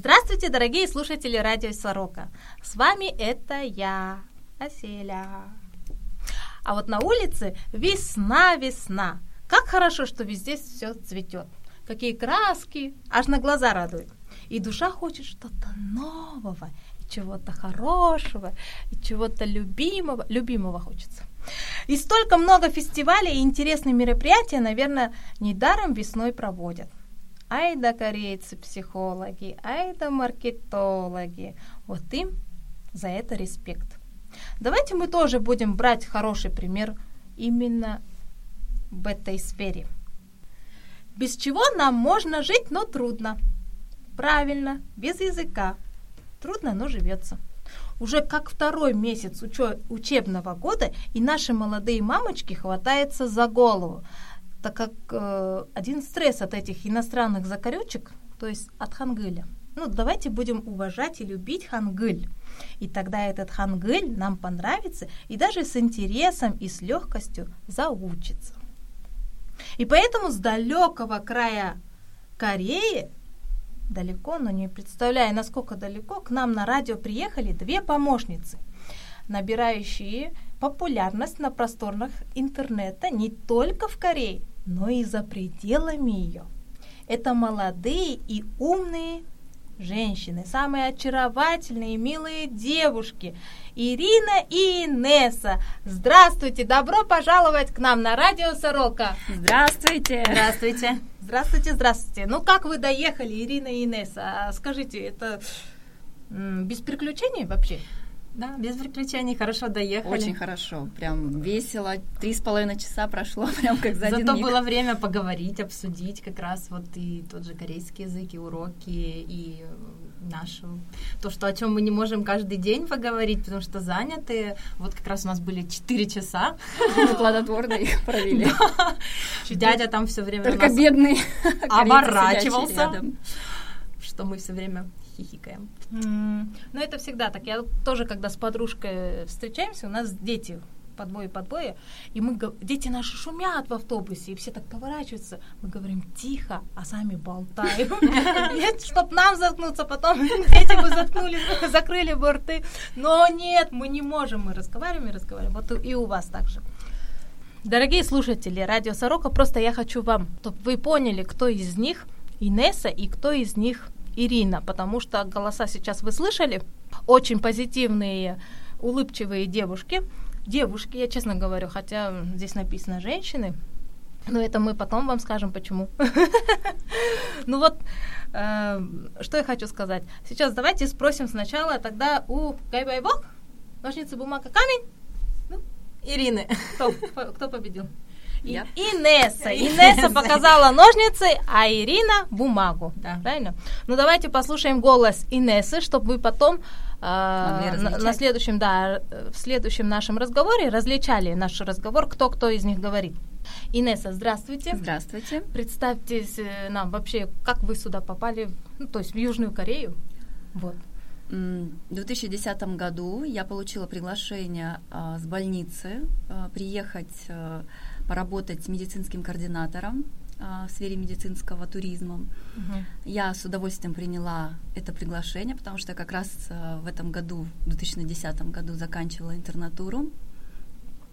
Здравствуйте, дорогие слушатели радио Сорока. С вами это я, Аселя. А вот на улице весна, весна. Как хорошо, что везде все цветет. Какие краски, аж на глаза радует. И душа хочет что-то нового, чего-то хорошего, чего-то любимого. Любимого хочется. И столько много фестивалей и интересных мероприятий, наверное, недаром весной проводят. Ай да корейцы-психологи, ай да маркетологи. Вот им за это респект. Давайте мы тоже будем брать хороший пример именно в этой сфере. Без чего нам можно жить, но трудно. Правильно, без языка. Трудно, но живется. Уже как второй месяц учебного года, и наши молодые мамочки хватаются за голову, так как э, один стресс от этих иностранных закорючек, то есть от хангыля. Ну, давайте будем уважать и любить хангыль. И тогда этот хангыль нам понравится и даже с интересом и с легкостью заучится. И поэтому с далекого края Кореи, далеко, но не представляя, насколько далеко, к нам на радио приехали две помощницы, набирающие популярность на просторах интернета не только в Корее, но и за пределами ее. Это молодые и умные женщины, самые очаровательные и милые девушки. Ирина и Инесса. Здравствуйте, добро пожаловать к нам на радио Сорока. Здравствуйте. Здравствуйте. Здравствуйте, здравствуйте. Ну как вы доехали, Ирина и Инесса? А скажите, это без приключений вообще? Да, без приключений, хорошо доехали. Очень хорошо, прям весело. Три с половиной часа прошло, прям как за Зато миг. было время поговорить, обсудить как раз вот и тот же корейский язык, и уроки, и нашу то, что о чем мы не можем каждый день поговорить, потому что заняты. Вот как раз у нас были четыре часа. Плодотворно их провели. Дядя там все время Только бедный оборачивался, что мы все время хихикаем. Ну, это всегда так. Я тоже, когда с подружкой встречаемся, у нас дети подбои, подбои, и мы, дети наши шумят в автобусе, и все так поворачиваются. Мы говорим тихо, а сами болтаем. Нет, чтоб нам заткнуться, потом дети бы заткнули, закрыли бы рты. Но нет, мы не можем, мы разговариваем и разговариваем. Вот и у вас так же. Дорогие слушатели радио Сорока, просто я хочу вам, чтобы вы поняли, кто из них Инесса и кто из них Ирина, потому что голоса сейчас вы слышали, очень позитивные, улыбчивые девушки. Девушки, я честно говорю, хотя здесь написано женщины, но это мы потом вам скажем, почему. Ну вот, э, что я хочу сказать. Сейчас давайте спросим сначала тогда у Гайбайбок, ножницы, бумага, камень. Ну, Ирины. Кто победил? Я. Инесса. Инесса показала ножницы, а Ирина бумагу. Да. Правильно? Ну давайте послушаем голос Инессы, чтобы вы потом э, на, на следующем, да, в следующем нашем разговоре различали наш разговор, кто кто из них говорит. Инесса, здравствуйте. Здравствуйте. Представьтесь э, нам вообще, как вы сюда попали, ну, то есть в Южную Корею. Вот. В 2010 году я получила приглашение а, с больницы а, приехать а, поработать медицинским координатором а, в сфере медицинского туризма. Угу. Я с удовольствием приняла это приглашение, потому что как раз а, в этом году, в 2010 году, заканчивала интернатуру.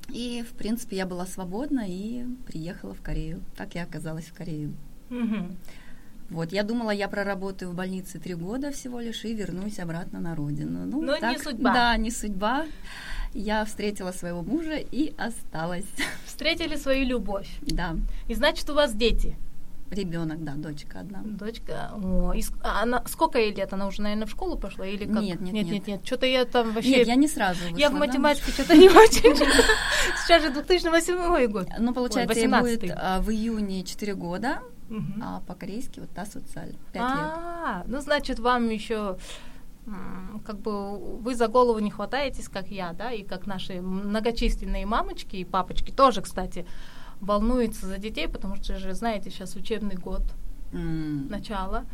И, в принципе, я была свободна и приехала в Корею. Так я оказалась в Корее. Угу. Вот, я думала, я проработаю в больнице три года всего лишь и вернусь обратно на родину. Ну, Но так, не судьба. Да, не судьба. Я встретила своего мужа и осталась. Встретили свою любовь. Да. И значит, у вас дети? Ребенок, да, дочка одна. Дочка. О, и а она сколько ей лет? Она уже, наверное, в школу пошла или как? Нет, нет, нет, нет, нет. Что-то я там вообще. Нет, я не сразу. Вышла, я в математике что-то не очень. Сейчас же 2008 год. Ну, получается, ей будет а, в июне 4 года, а по-корейски вот та социаль. 5 лет. А, ну значит, вам еще как бы вы за голову не хватаетесь, как я, да, и как наши многочисленные мамочки и папочки тоже, кстати, волнуются за детей, потому что же, знаете, сейчас учебный год, mm. начало,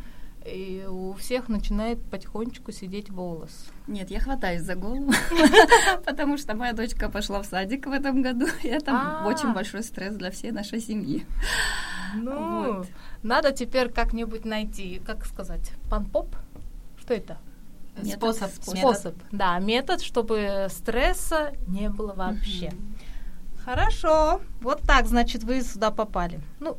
и у всех начинает потихонечку сидеть волос. Нет, я хватаюсь за голову, потому что моя дочка пошла в садик в этом году, и это а. очень большой стресс для всей нашей семьи. Ну, надо теперь как-нибудь найти, как сказать, пан-поп, Что это? Метод, способ, способ. Способ. Да, метод, чтобы стресса не было вообще. Хорошо. Вот так, значит, вы сюда попали. Ну,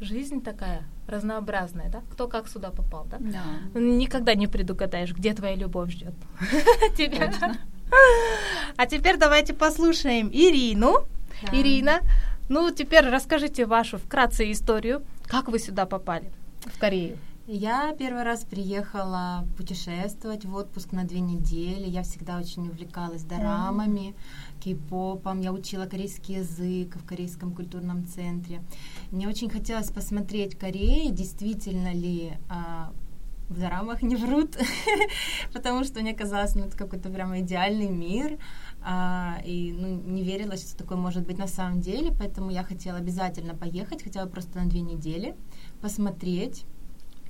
жизнь такая разнообразная, да? Кто как сюда попал, да? Да. Никогда не предугадаешь, где твоя любовь ждет. Тебя. А теперь давайте послушаем Ирину. Ирина, ну теперь расскажите вашу вкратце историю. Как вы сюда попали, в Корею? Я первый раз приехала путешествовать в отпуск на две недели. Я всегда очень увлекалась дорамами, кей-попом. Я учила корейский язык в Корейском культурном центре. Мне очень хотелось посмотреть Корею, действительно ли а, в дорамах не врут, потому что мне казалось, ну, это какой-то прямо идеальный мир, а, и ну, не верила, что такое может быть на самом деле, поэтому я хотела обязательно поехать, хотя бы просто на две недели, посмотреть.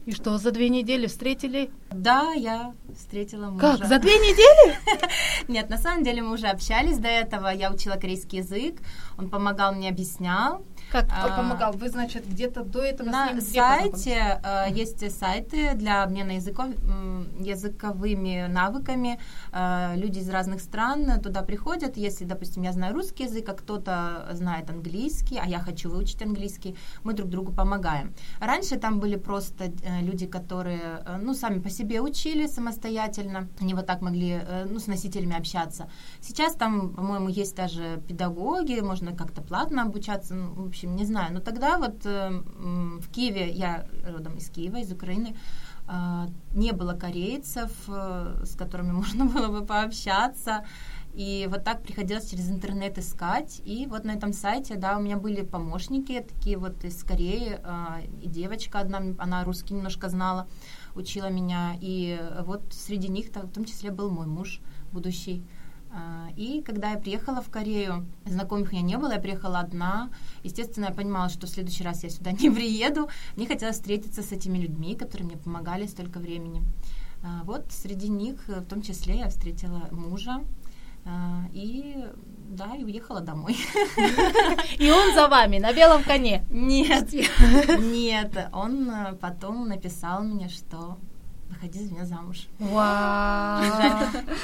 И что, за две недели встретили? Да, я встретила мужа. Как, за две недели? Нет, на самом деле мы уже общались до этого, я учила корейский язык, он помогал мне, объяснял. Как А, помогал? Вы, значит, где-то до этого с На ним где сайте э, есть сайты для обмена языков, языковыми навыками. Э, люди из разных стран туда приходят. Если, допустим, я знаю русский язык, а кто-то знает английский, а я хочу выучить английский, мы друг другу помогаем. Раньше там были просто э, люди, которые, э, ну, сами по себе учили самостоятельно. Они вот так могли, э, ну, с носителями общаться. Сейчас там, по-моему, есть даже педагоги, можно как-то платно обучаться, ну, в общем, не знаю. Но тогда вот э, в Киеве, я родом из Киева, из Украины, а, не было корейцев, э, с которыми можно было бы пообщаться. И вот так приходилось через интернет искать. И вот на этом сайте, да, у меня были помощники, такие вот из Кореи, а, и девочка одна, она русский немножко знала, учила меня. И вот среди них в том числе был мой муж будущий. А, И когда я приехала в Корею, знакомых у меня не было, я приехала одна. Естественно, я понимала, что в следующий раз я сюда не приеду. Мне хотелось встретиться с этими людьми, которые мне помогали столько времени. А, Вот среди них, э, в том числе, я встретила мужа. а, И да, и уехала домой. И он за вами на белом коне. Нет, нет. Он э, потом написал мне, что выходи за меня замуж. Вау!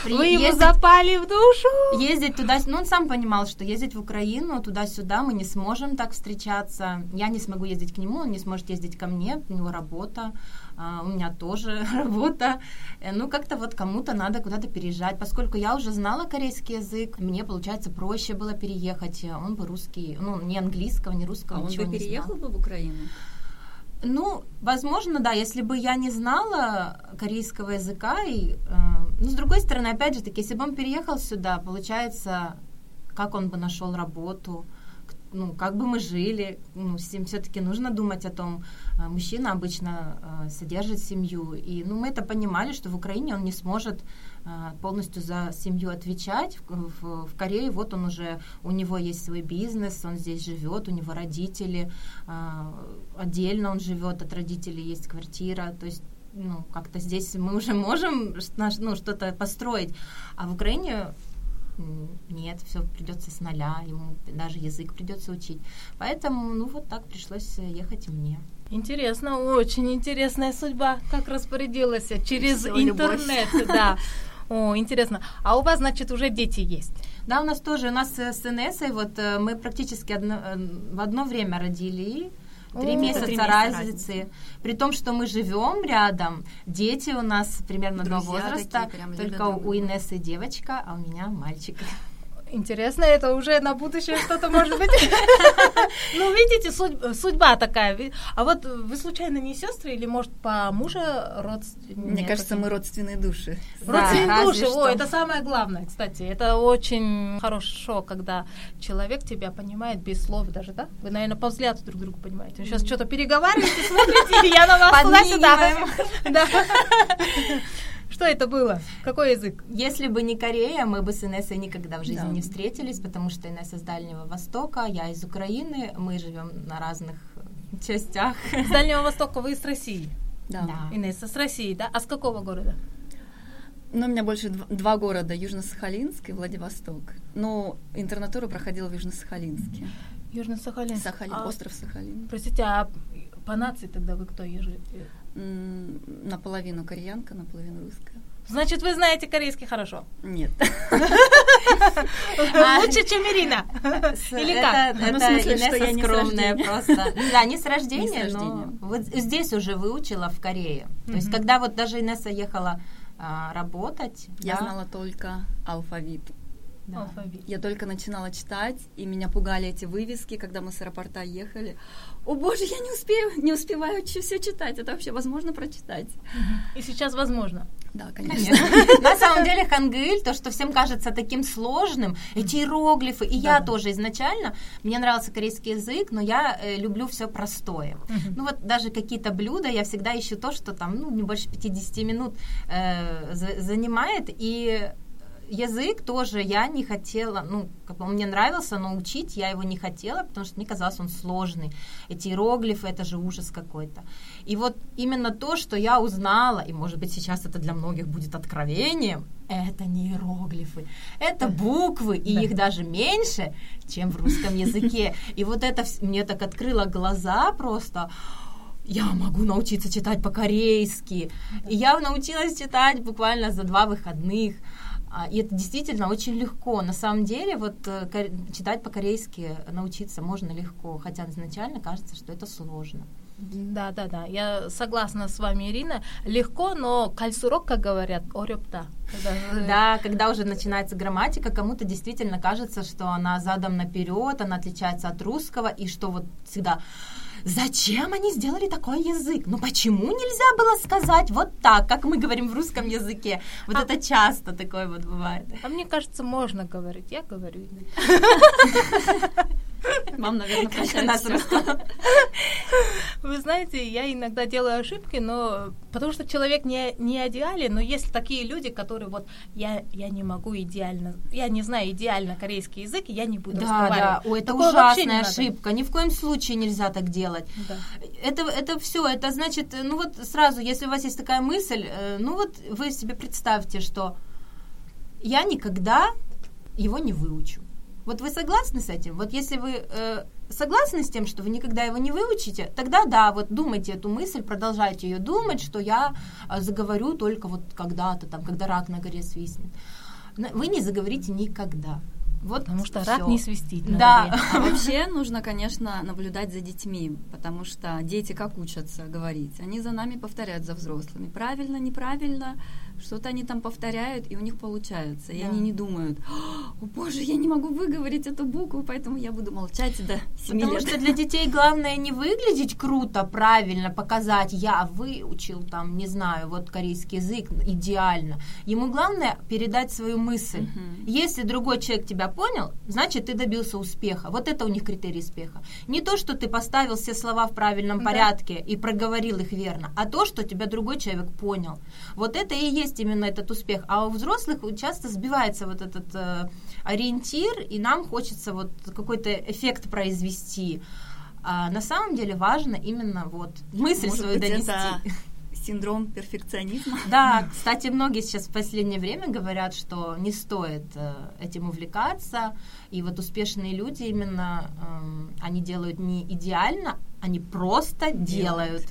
При- Вы ему ездить- запали в душу? Ездить туда, ну он сам понимал, что ездить в Украину туда-сюда мы не сможем так встречаться. Я не смогу ездить к нему, он не сможет ездить ко мне, у него работа, а, у меня тоже работа. Э, Ну как-то вот кому-то надо куда-то переезжать, поскольку я уже знала корейский язык, мне получается проще было переехать. Э, Он бы русский, ну ни английского, ни русского А он бы переехал бы в Украину? Ну, возможно, да, если бы я не знала корейского языка, и, э, ну, с другой стороны, опять же таки, если бы он переехал сюда, получается, как он бы нашел работу, ну, как бы мы жили, ну, ним все-таки нужно думать о том, э, мужчина обычно э, содержит семью, и, ну, мы это понимали, что в Украине он не сможет полностью за семью отвечать, в, в- в Корее вот он уже, у него есть свой бизнес, он здесь живет, у него родители, а, отдельно он живет от родителей, есть квартира, то есть ну, как-то здесь мы уже можем ш- наш- ну, что-то построить, а в Украине нет, все придется с нуля, ему даже язык придется учить. Поэтому, ну, вот так пришлось э, ехать и мне. Интересно, очень интересная судьба, как распорядилась через любовь. интернет, да. О, интересно. А у вас, значит, уже дети есть? Да, у нас тоже, у нас э, с Инессой, вот э, мы практически одно- э, в одно время родили, Три месяца, три месяца разницы. При том, что мы живем рядом, дети у нас примерно одного возраста, такие только у. Инессы девочка, а у меня мальчик. Интересно, это уже на будущее что-то может быть. Ну, видите, судь- судьба такая. А вот вы случайно не сестры или, может, по мужа родственники? Мне кажется, мы родственные души. Родственные души, о, это самое главное, кстати. Это очень хорошо, когда человек тебя понимает без слов даже, да? Вы, наверное, по взгляду друг другу понимаете. Вы сейчас что-то переговариваете, смотрите, и я на вас туда-сюда. Что это было? Какой язык? Если бы не Корея, мы бы с Инессой никогда в жизни Да. не встретились, потому что Инесса с Дальнего Востока, я из Украины, мы живем на разных э, частях. С Дальнего Востока вы из России. Да. Да. Инесса с России, да? А с какого города? Ну, у меня больше дв- два города, Южно-Сахалинск и Владивосток. Но интернатуру проходила в Южно-Сахалинске. Южный Сахалин. Сахалин, А, остров Сахалин. Простите, а по нации тогда вы кто? Ежи? Наполовину кореянка, наполовину русская. Значит, вы знаете корейский хорошо. Нет. Лучше, чем Ирина. Или как? Ну, в Это смысле, Инесса что я не с скромная просто. Да, не с рождения, но вот здесь уже выучила в Корее. То есть, когда вот даже Инесса ехала а, работать, Я знала только алфавит. Да. Алфавит. Я только начинала читать, и меня пугали эти вывески, когда мы с аэропорта ехали. О боже, я не успею, не успеваю все читать. Это вообще возможно прочитать? И сейчас возможно. Да, конечно. Конечно. На самом деле хангыль, то, что всем кажется таким сложным, эти иероглифы, и я тоже изначально, мне нравился корейский язык, но я э, люблю все простое. Ну вот даже какие-то блюда, я всегда ищу то, что там, ну, не больше 50 минут э, за- занимает, и язык тоже я не хотела, ну, как бы он мне нравился, но учить я его не хотела, потому что мне казалось он сложный. Эти иероглифы, это же ужас какой-то. И вот именно то, что я узнала, и, может быть, сейчас это для многих будет откровением, это не иероглифы, это буквы, и Да. их даже меньше, чем в русском языке. И вот это мне так открыло глаза просто, я могу научиться читать по-корейски. И я научилась читать буквально за два выходных. А, И это действительно очень легко. На самом деле, вот э, читать по-корейски научиться можно легко, хотя изначально кажется, что это сложно. Да, да, да. Я согласна с вами, Ирина. Легко, но кальсурок, как говорят, э, Да, когда уже начинается грамматика, кому-то действительно кажется, что она задом наперед, она отличается от русского, и что вот всегда Зачем они сделали такой язык? Ну почему нельзя было сказать вот так, как мы говорим в русском языке? Вот А- это часто такое вот бывает. А мне кажется, можно говорить. Я говорю. Вам, наверное, сказала. Вы знаете, я иногда делаю ошибки, но потому что человек не, не идеален, но есть такие люди, которые вот я, я не могу идеально, я не знаю идеально корейский язык, и я не буду Да, разговаривать. да, Ой, это Такое ужасная ошибка. Ни в коем случае нельзя так делать. Да. Это, это все, это значит, ну вот сразу, если у вас есть такая мысль, э, ну вот вы себе представьте, что я никогда его не выучу. Вот вы согласны с этим? Вот если вы э, согласны с тем, что вы никогда его не выучите, тогда да, вот думайте эту мысль, продолжайте ее думать, что я э, заговорю только вот когда-то, там, когда рак на горе свистнет. Вы не заговорите никогда. Вот Потому что всё. рак не свистит. Да. А вообще нужно, конечно, наблюдать за детьми, потому что дети как учатся говорить? Они за нами повторяют за взрослыми. Правильно, неправильно, что-то они там повторяют, и у них получается. И Да. они не думают, о боже, я не могу выговорить эту букву, поэтому я буду молчать до 7 Потому лет. что для детей главное не выглядеть круто, правильно, показать, я выучил там, не знаю, вот корейский язык идеально. Ему главное передать свою мысль. Мгм. Если другой человек тебя понял, значит, ты добился успеха. Вот это у них критерий успеха. Не то, что ты поставил все слова в правильном Да. порядке и проговорил их верно, а то, что тебя другой человек понял. Вот это и есть именно этот успех. А у взрослых часто сбивается вот этот э, ориентир, и нам хочется вот какой-то эффект произвести. А на самом деле важно именно вот мысль Может свою быть, донести. это синдром перфекционизма. Да, кстати, многие сейчас в последнее время говорят, что не стоит э, этим увлекаться, и вот успешные люди именно, эм, они делают не идеально, они просто делают.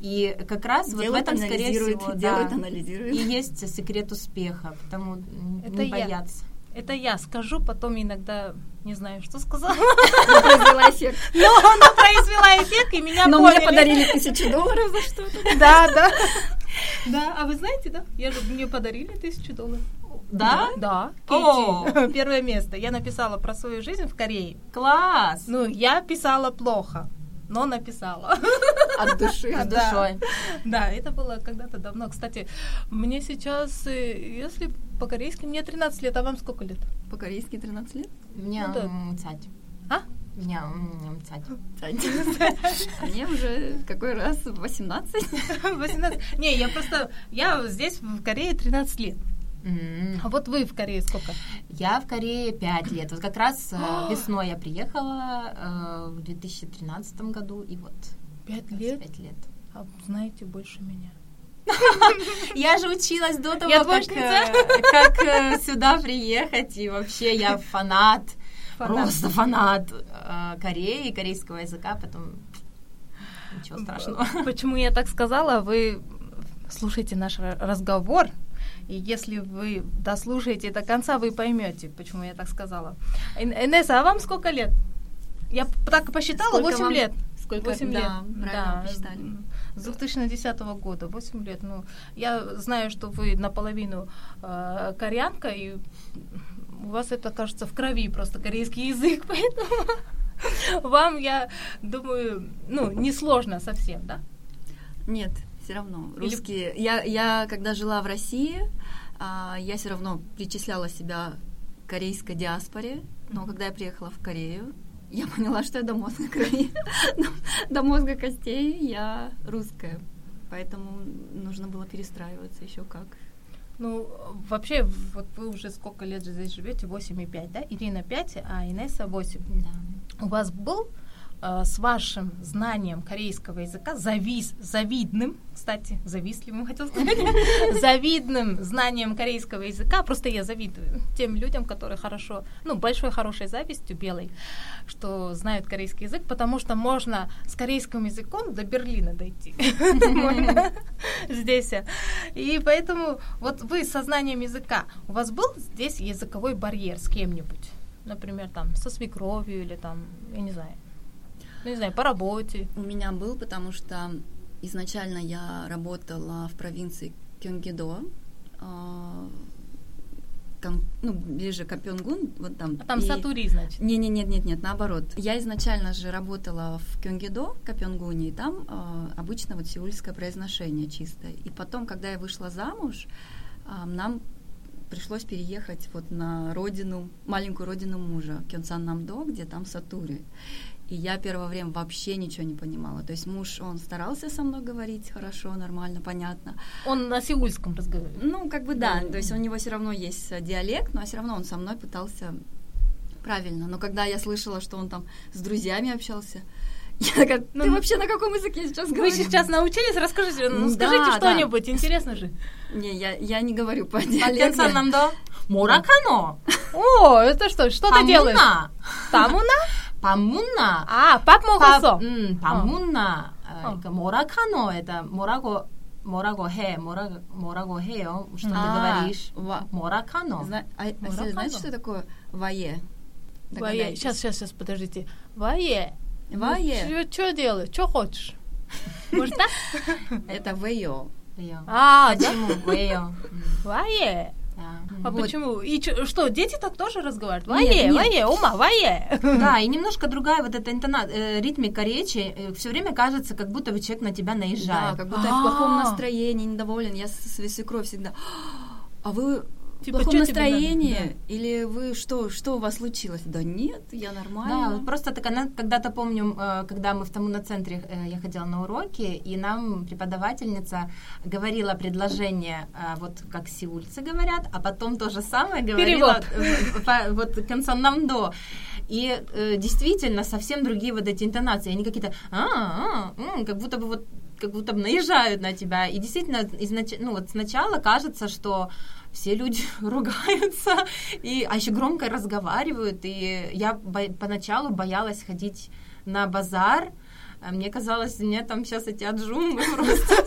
И как раз вот в Делают, этом, скорее всего, делают, да, анализируют. и есть секрет успеха, потому Это не я. бояться. Это я скажу, потом иногда не знаю, что сказала. произвела эффект. Но она произвела эффект, и меня Но мне поняли. подарили тысячу долларов за что-то. Да, да. Да, а вы знаете, да? Я же мне подарили тысячу долларов. Да? Да. О! Кейти. Первое место. Я написала про свою жизнь в Корее. Класс! Ну, я писала плохо, но написала. От души. Да. душой. Да, это было когда-то давно. Кстати, мне сейчас, э, если по-корейски, мне 13 лет, а вам сколько лет? По-корейски 13 лет? Мне Ну да. м, цать. А? Мне м, цать. А мне уже какой раз? 18? 18. Не, я просто, я здесь в Корее 13 лет. А вот вы в Корее сколько? Я в Корее 5 лет. Вот как раз э, весной я приехала э, в 2013 году, и вот 5 лет? 5 лет. А знаете больше меня. Я же училась до того, Я как, э, как э, сюда приехать, и вообще я фанат. просто фанат Кореи, корейского языка, потом ничего страшного. Почему я так сказала? Вы слушайте наш разговор, и если вы дослушаете до конца, вы поймете, почему я так сказала. Инесса, а вам сколько лет? Я так посчитала, сколько 8 вам? лет. Сколько? 8 лет. Да, да, посчитали. С 2010 года, 8 лет. Ну, я знаю, что вы наполовину э, кореянка, и у вас это, кажется, в крови просто корейский язык, поэтому вам, я думаю, ну, несложно совсем, да? Нет, все равно. Русские. Или... Я, я, когда жила в России, а, я все равно причисляла себя к корейской диаспоре, но когда я приехала в Корею, я поняла, что я до мозга крови, до мозга костей я русская. Поэтому нужно было перестраиваться еще как. Ну, вообще, вот вы уже сколько лет здесь живете? 8,5, да? Ирина 5, а Инесса 8. Да. У вас был Э, с вашим знанием корейского языка, завис, завидным, кстати, завистливым хотел сказать, завидным знанием корейского языка, просто я завидую тем людям, которые хорошо, ну, большой хорошей завистью белой, что знают корейский язык, потому что можно с корейским языком до Берлина дойти. Здесь. И поэтому вот вы со знанием языка, у вас был здесь языковой барьер с кем-нибудь? Например, там, со свекровью или там, я не знаю, ну, не знаю, по работе. У меня был, потому что изначально я работала в провинции Кёнгидо, э, ну, ближе к Апёнгун, вот там. А там и... Сатури, значит? Не, не, нет, нет, нет, наоборот. Я изначально же работала в Кёнгидо, Капёнгуне, и там э, обычно вот сеульское произношение чистое. И потом, когда я вышла замуж, э, нам пришлось переехать вот на родину, маленькую родину мужа, Кёнсан Намдо, где там Сатури. И я первое время вообще ничего не понимала. То есть муж, он старался со мной говорить хорошо, нормально, понятно. Он на сеульском разговаривает? Ну, как бы да. То есть у него все равно есть э, диалект, но все равно он со мной пытался правильно. Но когда я слышала, что он там с друзьями общался, я такая, ты ну, вообще на каком языке сейчас говоришь? Вы сейчас научились? Расскажите, ну, скажите да, что-нибудь, интересно же. Не, я, я не говорю по диалекту. нам да? Муракано. О, это что, что ты делаешь? Тамуна? 밥 묻나? 아, 밥 먹었어. 밥, 음, 밥 어. 묻나? 어. 그러니까 뭐라카노? это 뭐라고 뭐라고 해? 뭐라 뭐라고 해요? Что а, ты говоришь? Ва, моракано. Зна, а, а знаете, что такое вае? Вае. Сейчас, сейчас, сейчас, подождите. Вае. Вае. Что делаешь? Что хочешь? Может так? Это веё. А, Почему? Веё. Вае. а вот. почему? И ч- что, дети так тоже разговаривают? Вае, вае, ума, вае. Да, и немножко другая вот эта интона... э, ритмика речи. Э, все время кажется, как будто бы человек на тебя наезжает. Да, как будто я в плохом настроении, недоволен. Я своей свекровью всегда... А вы типа, плохом настроении? Да. Или вы что, что у вас случилось? Да нет, я нормально. Да, просто так, когда-то помню, э, когда мы в Тамуна-центре, э, я ходила на уроки, и нам преподавательница говорила предложение, э, вот как сеульцы говорят, а потом то же самое говорила Перевод. вот концом намдо. И действительно совсем другие вот эти интонации, они какие-то, а, а, как будто бы вот как будто бы наезжают на тебя. И действительно, изнач... ну, вот сначала кажется, что все люди ругаются, и, а еще громко разговаривают. И я бо- поначалу боялась ходить на базар. А мне казалось, мне там сейчас эти аджумы просто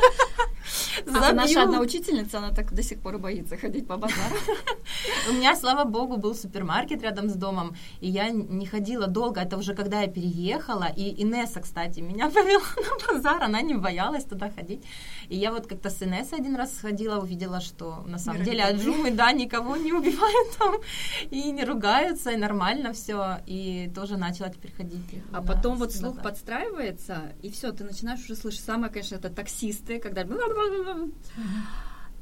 а наша одна учительница, она так до сих пор боится ходить по базару. У меня, слава богу, был супермаркет рядом с домом, и я не ходила долго. Это уже когда я переехала, и Инесса, кстати, меня повела на базар, она не боялась туда ходить. И я вот как-то с Инессой один раз сходила, увидела, что на самом деле аджумы, да, никого не убивают там, и не ругаются, и нормально все, и тоже начала теперь ходить. А потом вот слух подстраивается, и все, ты начинаешь уже слышать. Самое, конечно, это таксисты, когда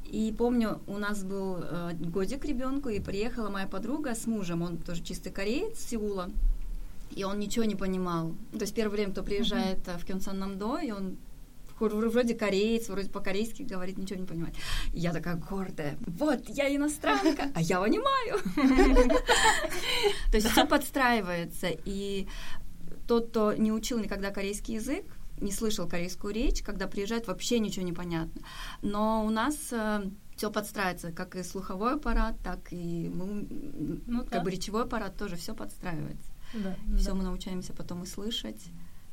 и помню, у нас был э, годик ребенку, и приехала моя подруга с мужем, он тоже чистый кореец Сеула, и он ничего не понимал. То есть первое время то приезжает uh-huh. в Кёнсан Намдо, и он вроде кореец, вроде по-корейски говорит, ничего не понимает. И я такая гордая. Вот, я иностранка, а я понимаю. То есть все подстраивается. И тот, кто не учил никогда корейский язык, не слышал корейскую речь, когда приезжает, вообще ничего не понятно. Но у нас э, все подстраивается, как и слуховой аппарат, так и мы, ну, как да. бы речевой аппарат тоже все подстраивается. Да, все да. мы научаемся потом и слышать.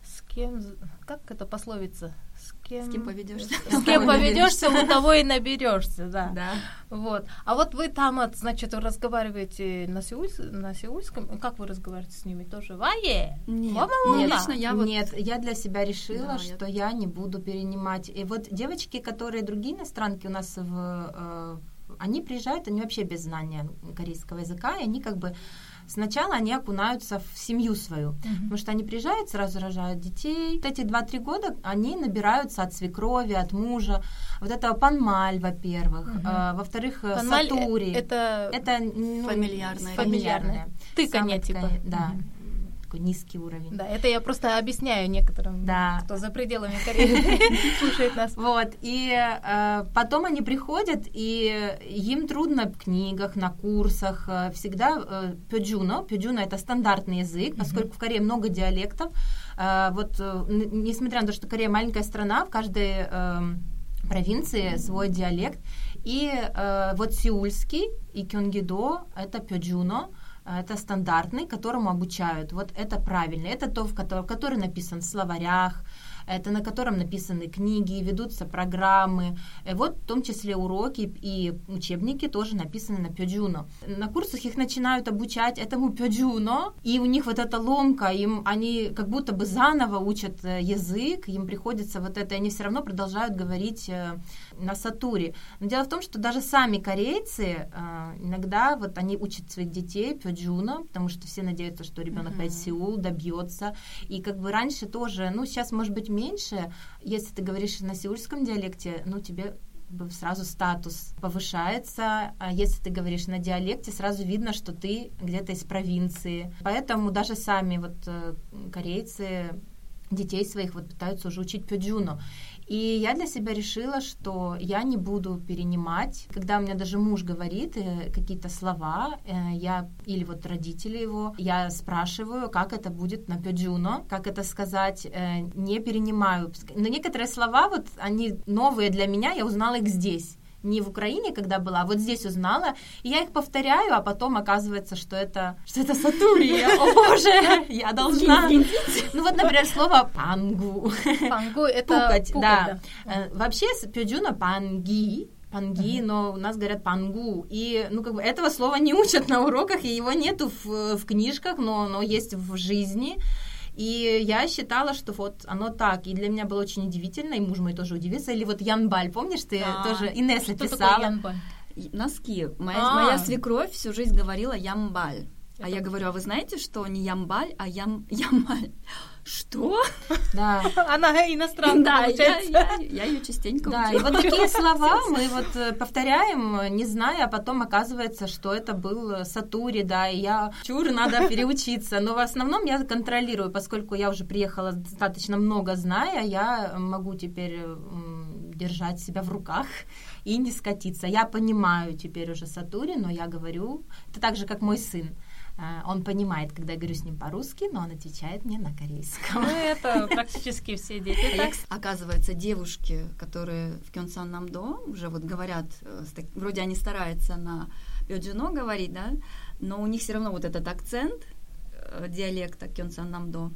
С кем, как это пословица? С кем, с кем поведешься? С кем поведешься, у того и наберешься, да. да. Вот. А вот вы там, значит, разговариваете на, сеуль, на сеульском. Как вы разговариваете с ними? Тоже вае? Нет, нет, лично я вот... Нет, я для себя решила, да, что я... я не буду перенимать. И вот девочки, которые другие иностранки у нас в э, они приезжают, они вообще без знания корейского языка, и они как бы сначала они окунаются в семью свою, mm-hmm. потому что они приезжают, сразу рожают детей. Вот эти 2-3 года они набираются от свекрови, от мужа, вот этого панмаль, во-первых, mm-hmm. а, во-вторых, панмаль сатури. Это, это ну, фамильярное. фамильярное. Тыканье, типа. Да. Mm-hmm такой низкий уровень. Да, это я просто объясняю некоторым, да. кто за пределами Кореи слушает нас. Вот, и э, потом они приходят, и им трудно в книгах, на курсах, э, всегда э, пёджуно, пёджуно это стандартный язык, поскольку в Корее много диалектов, э, вот, э, несмотря на то, что Корея маленькая страна, в каждой э, провинции свой диалект, и э, вот сеульский и кёнгидо это пёджуно, это стандартный, которому обучают. Вот это правильно. Это то, в который, который написан в словарях, это на котором написаны книги, ведутся программы. И вот в том числе уроки и учебники тоже написаны на пёджуно. На курсах их начинают обучать этому пёджуно, и у них вот эта ломка, им они как будто бы заново учат э, язык, им приходится вот это, и они все равно продолжают говорить э, на сатуре. Но дело в том, что даже сами корейцы э, иногда вот они учат своих детей пёджуно, потому что все надеются, что ребенок в Сеул добьется. И как бы раньше тоже, ну сейчас может быть меньше, если ты говоришь на сеульском диалекте, ну тебе сразу статус повышается. А если ты говоришь на диалекте, сразу видно, что ты где-то из провинции. Поэтому даже сами вот э, корейцы детей своих вот пытаются уже учить пёджуну. И я для себя решила, что я не буду перенимать. Когда у меня даже муж говорит э, какие-то слова, э, я или вот родители его, я спрашиваю, как это будет на пёджуно, как это сказать, э, не перенимаю. Но некоторые слова, вот они новые для меня, я узнала их здесь не в Украине, когда была, а вот здесь узнала, и я их повторяю, а потом оказывается, что это, что это Сатурия. О боже, я должна... Ну вот, например, слово пангу. Пангу — это да. Э, вообще, пёджуна панги, панги, но у нас говорят пангу. И, ну, как бы этого слова не учат на уроках, и его нету в, в книжках, но оно есть в жизни. И я считала, что вот оно так. И для меня было очень удивительно, и муж мой тоже удивился. Или вот Янбаль, помнишь, ты а, тоже Инесса что писала? Такое Янбаль? Носки. Моя, а. моя свекровь всю жизнь говорила Ямбаль. А я говорю, а вы знаете, что не Ямбаль, а ям, Ямаль? Что? Да. Она иностранка, да, получается. Я, я, я ее частенько Да, учу. и вот такие слова мы вот э, повторяем, не зная, а потом оказывается, что это был Сатури, да, и я чур, надо переучиться. Но в основном я контролирую, поскольку я уже приехала достаточно много зная, я могу теперь держать себя в руках и не скатиться. Я понимаю теперь уже Сатури, но я говорю, это так же, как мой сын. А, он понимает, когда я говорю с ним по-русски, но он отвечает мне на корейском. Ну, это практически все дети. Так? Оказывается, девушки, которые в Кёнсан Намдо уже вот говорят, э, вроде они стараются на Бёджино говорить, да, но у них все равно вот этот акцент э, диалекта Кёнсан Намдо,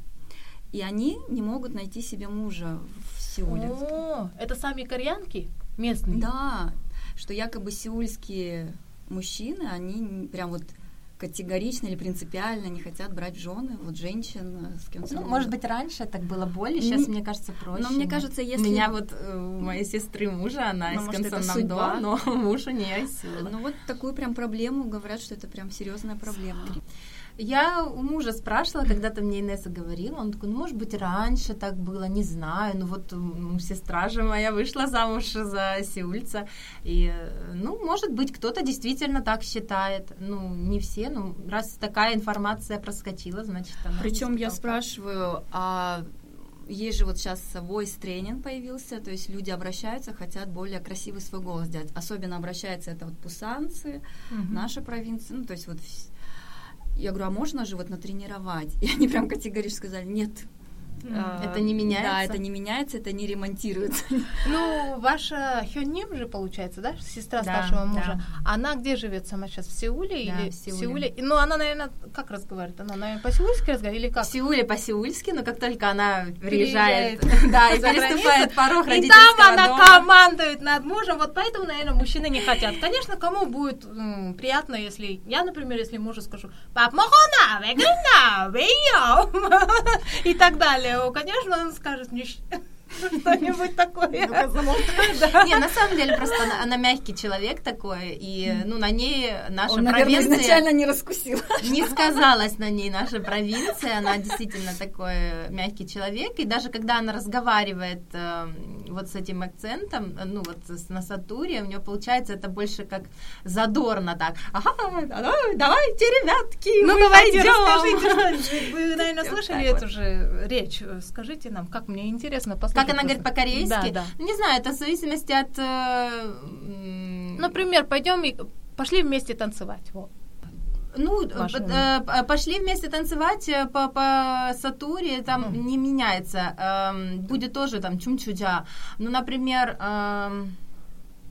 и они не могут найти себе мужа в Сеуле. О, это сами кореянки местные? Да, что якобы сеульские мужчины, они прям вот категорично или принципиально не хотят брать в жены вот женщин с кем ну, может быть раньше так было более сейчас мне кажется проще но мне кажется если у меня вот э, у моей сестры мужа она ну, из Кенсоннамдо но муж у нее из ну вот такую прям проблему говорят что это прям серьезная проблема я у мужа спрашивала, когда-то мне Инесса говорила, он такой, ну, может быть, раньше так было, не знаю, ну, вот ну, сестра же моя вышла замуж за сеульца, и, ну, может быть, кто-то действительно так считает, ну, не все, ну, раз такая информация проскочила, значит, она... Причем я спрашиваю, а есть же вот сейчас voice тренинг появился, то есть люди обращаются, хотят более красивый свой голос сделать. Особенно обращаются это вот пусанцы, угу. наша провинция, ну то есть вот я говорю, а можно же вот натренировать? И они прям категорически сказали, нет, Это не меняется? Да, это не меняется, это не ремонтируется. Ну, ваша Хёним же, получается, да, сестра Да, старшего мужа. да. Она где живет сама сейчас? В Сеуле Да, или в Сеуле. И, Ну, она, наверное, как разговаривает? Она, наверное, по-сеульски разговаривает или как? В Сеуле по-сеульски, но как только она приезжает, да, и переступает порог И там она командует над мужем, вот поэтому, наверное, мужчины не хотят. Конечно, кому будет приятно, если я, например, если мужу скажу «Пап, вейо!» и так далее. О, Конечно, он скажет мне что-нибудь такое. Да. Не, на самом деле просто она, она мягкий человек такой, и ну на ней наша провинция изначально не раскусил. не сказалась на ней наша провинция, она действительно такой мягкий человек, и даже когда она разговаривает э, вот с этим акцентом, э, ну вот на Сатуре, у нее получается это больше как задорно так. Ага, давай, давайте, ребятки, Ну, мы давайте, пойдем». расскажите. Вы, наверное, слышали эту же речь. Скажите нам, как мне интересно послушать. Как она говорит по-корейски? Да, да. Не знаю, это в зависимости от... э, Например, пойдем и пошли вместе танцевать. Вот. Ну, Маша, п- э, п- пошли вместе танцевать э, по, по Сатуре, там Мгм. не меняется. эм, будет тоже там чум-чудя. Ну, например, эм,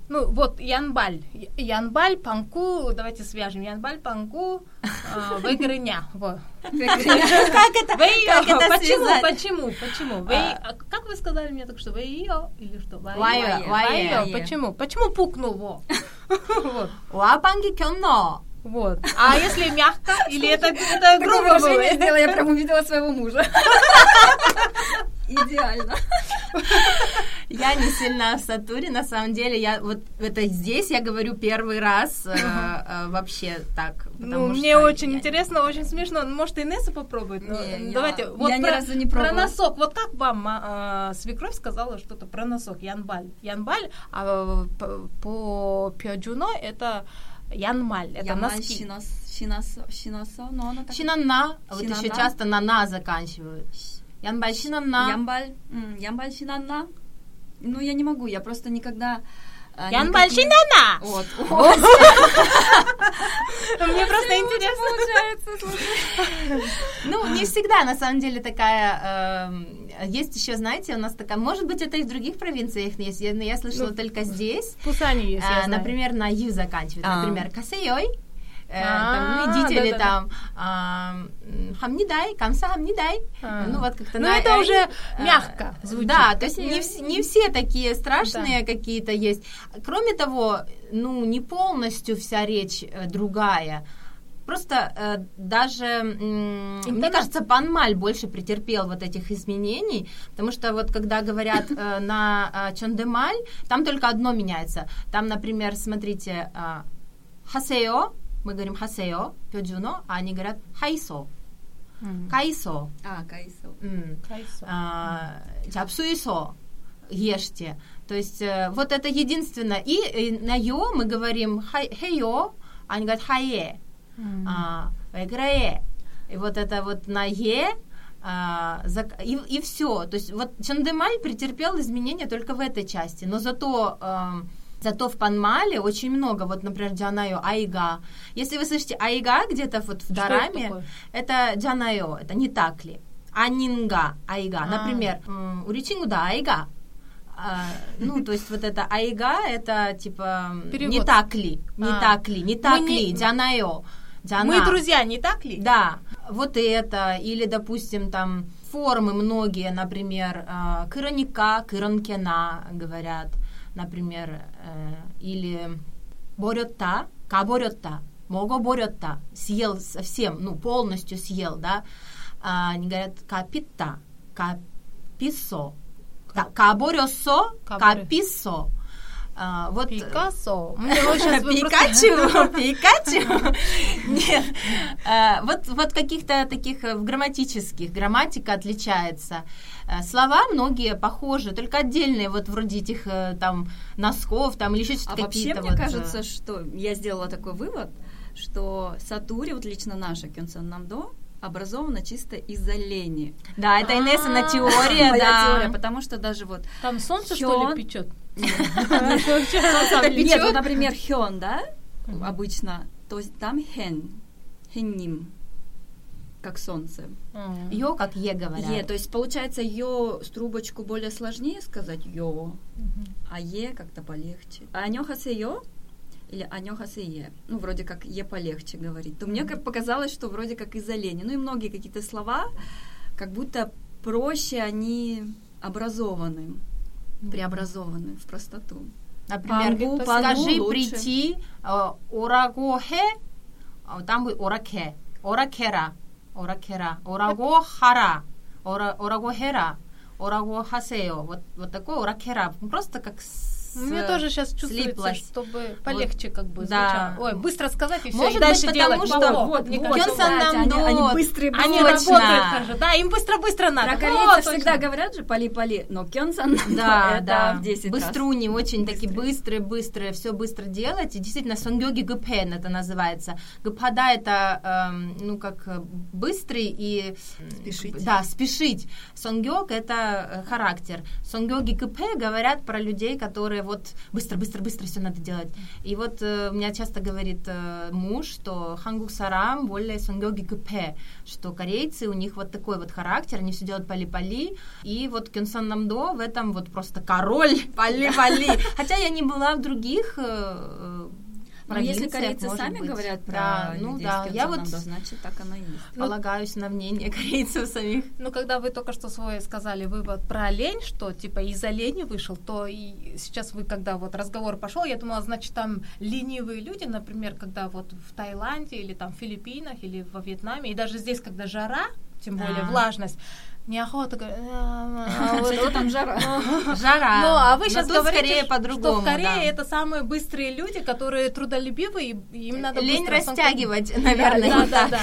Ну, вот Янбаль. Янбаль, Панку, давайте свяжем. Янбаль, Панку, э, Вейгрыня. Вот. как это, как это Почему, связать? почему, почему? Вей- а Как вы сказали мне только что? Вейо или что? Вайо, Вайо. Почему? Почему пукнул? Во. Вот. Уапанги кённо. Вот. А если мягко? Или это, это грубо было? сделала, я прям увидела своего мужа. Идеально. Я не сильна в Сатуре, на самом деле, я вот это здесь я говорю первый раз э, э, вообще так. Ну, мне очень я- интересно, очень смешно. Может, Инесса попробует? Ну, Не, я- Давайте. я вот ни про, разу не про пробовала. носок. Вот как вам а, свекровь сказала что-то про носок? Янбаль. Янбаль, а по, по Пёджуно это янмаль. Это Ямаль, носки. щинос, щиносо, щиносо, но она так... Шинанна, вот еще Шинанна. часто на на заканчивают. Янбай шинанна. Ямбаль, м, ямбаль, щинанна. Ну, я не могу, я просто никогда... Янбаль шинана! Вот. Мне просто интересно. Ну, не всегда, на самом деле, такая... эм, есть еще, знаете, у нас такая... Может быть, это и в других провинциях есть, но я слышала Ну, только здесь. В Пусане есть, А, например, на Ю заканчивают. А. Например, касейой. Э, А, там, ну, идите ли там а, хамнидай, камса хамнидай. А. Ну, вот как-то Ну, это «эй». уже А, мягко звучит. Да, то есть не, вс- не все такие страшные какие-то есть. Кроме того, ну, не полностью вся речь э, другая. Просто э, даже, м, мне кажется, Панмаль больше претерпел вот этих изменений, потому что вот когда говорят э, на э, Чондемаль, там только одно меняется. Там, например, смотрите, э, хасео, мы говорим хасео, пёджуно, а они говорят хайсо, кайсо. А, кайсо. Кайсо. а, чапсуисо, ешьте. То есть э, вот это единственное. И э, на ё мы говорим хейо, они говорят хае, М. а. И вот это вот на е, а, и, и все. То есть вот Чандемаль претерпел изменения только в этой части, но зато эм, Зато в Панмале очень много, вот, например, Джанайо, Айга. Если вы слышите Айга где-то вот в Что это Дараме, такое? это Джанайо, это не так ли? Анинга, Айга. А. Например, м, Уричингуда, Айга. А, ну, то есть вот это Айга, это типа м, не Перевод. так ли, не А. так ли, не так Мы не- ли, Джанайо. Джана. Мы друзья, не так ли? Да, вот это, или, допустим, там формы многие, например, э, кыроника, кыронкена говорят, например, э, или борёта, каборёта, могоборёта, съел совсем, ну, полностью съел, да, А они говорят капита, каписо, Ка- каборёсо, Каборё. каписо. А, вот Пикассо. Мне вы просто- Пикачу, Пикачу. Нет, Э, вот вот каких-то таких э, в грамматических грамматика отличается. Э, Слова многие похожи, только отдельные, вот вроде этих э, там носков, там или еще А что-то вообще, какие-то. мне вот, э, кажется, что я сделала такой вывод, что Сатури, вот лично наша Кёнсан Намдо, образована чисто из-за лени. Да, это Инесса на А, теория, да. теория, потому что даже вот... Там солнце, что ли, печет? Нет, вот, например, хён, да, обычно, то есть там хен, хенним. как солнце. Йо, как е говорят. Е, то есть получается йо с трубочку более сложнее сказать йо, а е как-то полегче. А анёхасе йо или анёхасе е, ну вроде как е полегче говорить. То мне как показалось, что вроде как из-за лени. Ну и многие какие-то слова, как будто проще они образованы, преобразованы в простоту. Например, Пангу, скажи пангу прийти, э, orago he, а там будет ораке, оракера, оракера, orago хара, ора- orago хера, orago хасео. Вот, вот такой оракера. Просто как с- Мне тоже сейчас чувствуется, слиплось. чтобы полегче как бы Да. звучало. Ой, быстро сказать и все, Может и дальше быть, делать. потому что Во, вот, мне вот, кажется, да. нам они, они быстрые, Они Точно. работают тоже, да, им быстро-быстро надо. Про корейцев точно. всегда говорят же поли-поли, но Кёнсан Да, да. в 10 раз. Быструни, очень такие быстрые, быстрые, все быстро делать. И действительно, сонгёги гпен это называется. Гпада это, эм, ну, как э, быстрый и... м, Спешить. Да, спешить. Сонгёг это э, характер. Сонгёги гп говорят про людей, которые вот быстро-быстро-быстро все надо делать. И вот э, меня часто говорит э, муж, что хангук сарам более сонгёги гп, что корейцы, у них вот такой вот характер, они все делают пали-пали, и вот Кёнсан Намдо в этом вот просто король пали-пали. Хотя я не была в других э, Но если провинциях, корейцы сами быть. говорят про да, ну да, я вот то значит так оно и есть. полагаюсь на мнение корейцев самих. Ну, когда вы только что свой сказали вывод про лень, что типа из-за лени вышел, то и сейчас вы, когда вот разговор пошел, я думала, значит, там ленивые люди, например, когда вот в Таиланде или там в Филиппинах или во Вьетнаме, и даже здесь, когда жара, тем более А. влажность, неохота говорить, «А, вот Кстати, там жара. Жара. Ну, а вы сейчас говорите, скорее что по-другому. в Корее да. это самые быстрые люди, которые трудолюбивые, и им надо Лень растягивать, наверное, Да, вот да, да.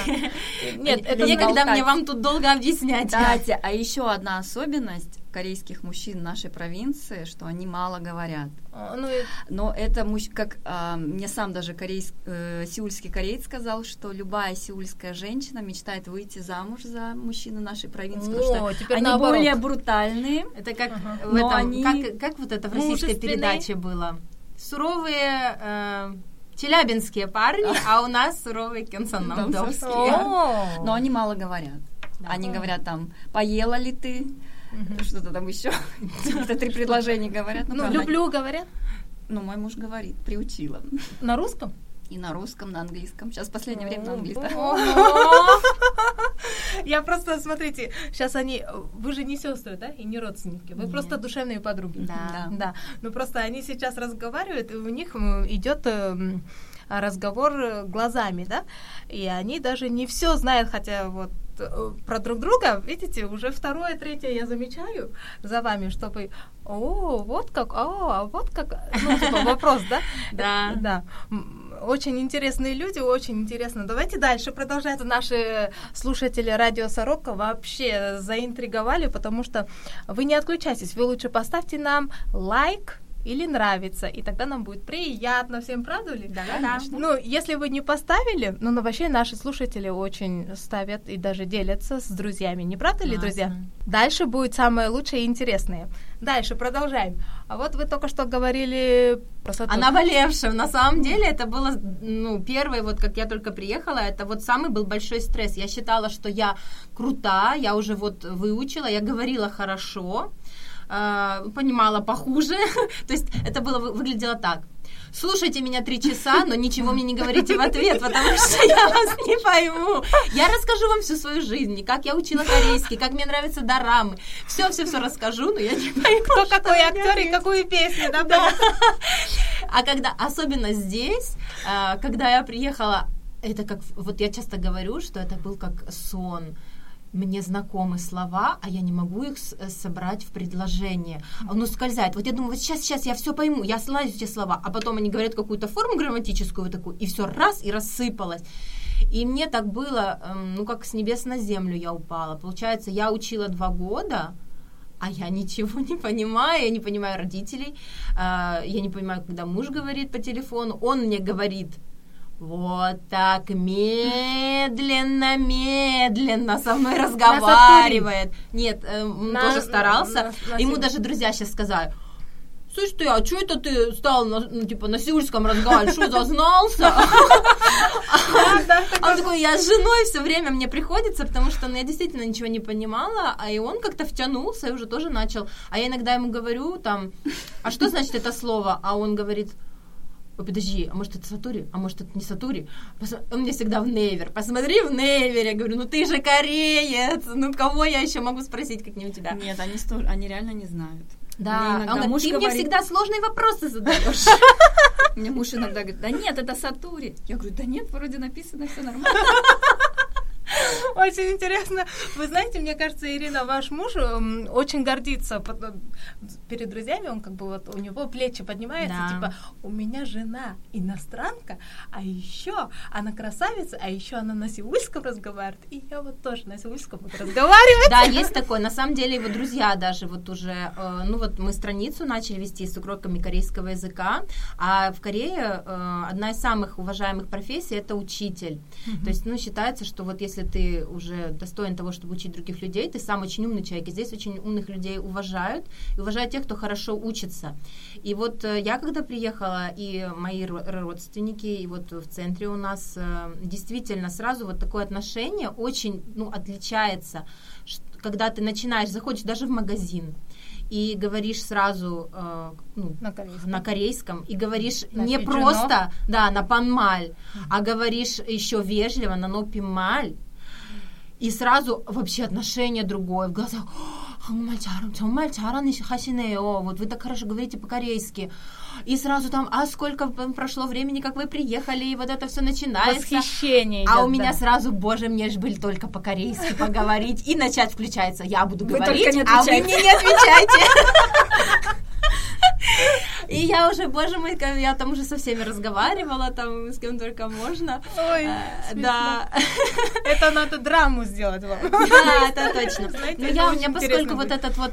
Нет, это Некогда мне вам тут долго объяснять. Кстати, а еще одна особенность корейских мужчин нашей провинции, что они мало говорят. А, Ну, Но это муж- как а, мне сам даже корейс- э, сеульский кореец сказал, что любая сеульская женщина мечтает выйти замуж за мужчину нашей провинции, потому О, что теперь они наоборот. более брутальные. Это как Ага. в этом, они как, как вот это в российской передаче было? Суровые э, челябинские парни, а у нас суровые кенсаннамдовские. О. Но они мало говорят. Они говорят там, поела ли ты? Что-то там еще. Это три предложения говорят. Ну, люблю, говорят. Ну, мой муж говорит, приучила. На русском? И на русском, на английском. Сейчас в последнее время на английском. Я просто, смотрите, сейчас они, вы же не сестры, да, и не родственники, вы Нет. просто душевные подруги. Да. Да, ну просто они сейчас разговаривают, и у них идет эм, разговор э, глазами, да, и они даже не все знают, хотя вот про друг друга, видите, уже второе, третье я замечаю за вами, чтобы, о, вот как, о, а вот как, ну, типа вопрос, да? Да. Да. Очень интересные люди, очень интересно. Давайте дальше продолжать. Наши слушатели радио Сорока вообще заинтриговали, потому что вы не отключайтесь, вы лучше поставьте нам лайк или нравится, и тогда нам будет приятно всем, правда ли? Да, да. Ну, если вы не поставили, ну, но вообще наши слушатели очень ставят и даже делятся с друзьями, не правда ли, Классно. друзья? Дальше будет самое лучшее и интересное. Дальше продолжаем. А вот вы только что говорили про О наболевшем. На самом деле это было, ну, первый, вот как я только приехала, это вот самый был большой стресс. Я считала, что я крута, я уже вот выучила, я говорила хорошо, э, понимала похуже. То есть это было, вы- выглядело так. Слушайте меня три часа, но ничего мне не говорите в ответ, потому что я вас не пойму. Я расскажу вам всю свою жизнь, как я учила корейский, как мне нравятся дорамы. Все-все-все расскажу, но я не пойму, кто какой актер и какую песню, да? Да. А когда, особенно здесь, а, когда я приехала, это как, вот я часто говорю, что это был как сон. Мне знакомы слова, а я не могу их с- собрать в предложение. Оно скользает. Вот я думаю, вот сейчас, сейчас я все пойму, я слазю эти слова, а потом они говорят какую-то форму грамматическую вот такую, и все раз и рассыпалось. И мне так было, эм, ну как с небес на землю я упала. Получается, я учила два года, а я ничего не понимаю, я не понимаю родителей, а, я не понимаю, когда муж говорит по телефону, он мне говорит, вот так медленно, медленно со мной разговаривает. Нет, э, он На- тоже старался. на- на Ему даже друзья сейчас сказали, слышь ты, а что это ты стал, на, ну, типа, на сеульском разговаривать, что, зазнался? Он такой, я с женой все время мне приходится, потому что ну, я действительно ничего не понимала, а и он как-то втянулся и уже тоже начал. А я иногда ему говорю, там, а что значит это слово? А он говорит, Ой, подожди, а может это Сатури? А может это не Сатури? Пос... Он мне всегда в Невер. Посмотри в Невер. Я говорю, ну ты же кореец. Ну кого я еще могу спросить, как не у тебя? Нет, они, сто... они реально не знают. Да, а он говорит, ты мне всегда сложные вопросы задаешь. Мне муж иногда говорит, да нет, это Сатури. Я говорю, да нет, вроде написано все нормально. Очень интересно. Вы знаете, мне кажется, Ирина, ваш муж эм, очень гордится э, перед друзьями, он как бы вот у него плечи поднимаются, да. типа, у меня жена иностранка, а еще она красавица, а еще она на сеульском разговаривает, и я вот тоже на сеульском буду разговаривать. Да, есть такое. На самом деле его друзья даже вот уже, э, ну вот мы страницу начали вести с уроками корейского языка, а в Корее э, одна из самых уважаемых профессий это учитель. То есть, ну считается, что вот если ты уже достоин того, чтобы учить других людей, ты сам очень умный человек, и здесь очень умных людей уважают, и уважают тех, кто хорошо учится. И вот э, я когда приехала, и мои родственники, и вот в центре у нас э, действительно сразу вот такое отношение очень, ну, отличается, когда ты начинаешь, заходишь даже в магазин, и говоришь сразу э, ну, на, корейском. на корейском, и говоришь на не пиджино. просто, да, на панмаль, mm-hmm. а говоришь еще вежливо на нопималь, и сразу вообще отношение другое в глазах. 정말 잘, 정말 잘하시네요. Вот вы так хорошо говорите по-корейски. И сразу там, а сколько прошло времени, как вы приехали, и вот это все начинается. Восхищение. А идет, у меня да. сразу, боже, мне же были только по-корейски поговорить, и начать включается. Я буду говорить, а вы мне не отвечайте. И я уже, боже мой, я там уже со всеми разговаривала, там с кем только можно. Ой, э, да. Это надо драму сделать вам. Да, это точно. Но я у меня, поскольку вот этот вот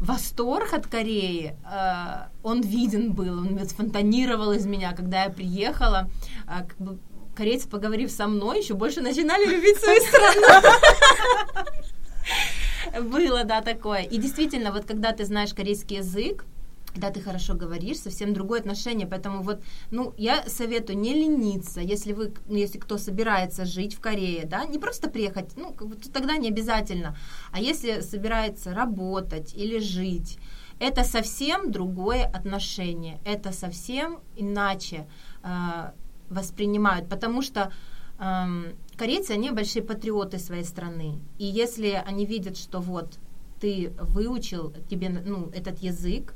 восторг от Кореи, э, он виден был, он фонтанировал из меня, когда я приехала, э, как бы корейцы, поговорив со мной, еще больше начинали любить свою страну. Было, да, такое. И действительно, вот когда ты знаешь корейский язык, когда ты хорошо говоришь, совсем другое отношение. Поэтому вот, ну, я советую не лениться, если вы, ну, если кто собирается жить в Корее, да, не просто приехать, ну, как бы, тогда не обязательно, а если собирается работать или жить, это совсем другое отношение, это совсем иначе э, воспринимают, потому что э, корейцы, они большие патриоты своей страны, и если они видят, что вот ты выучил тебе ну, этот язык,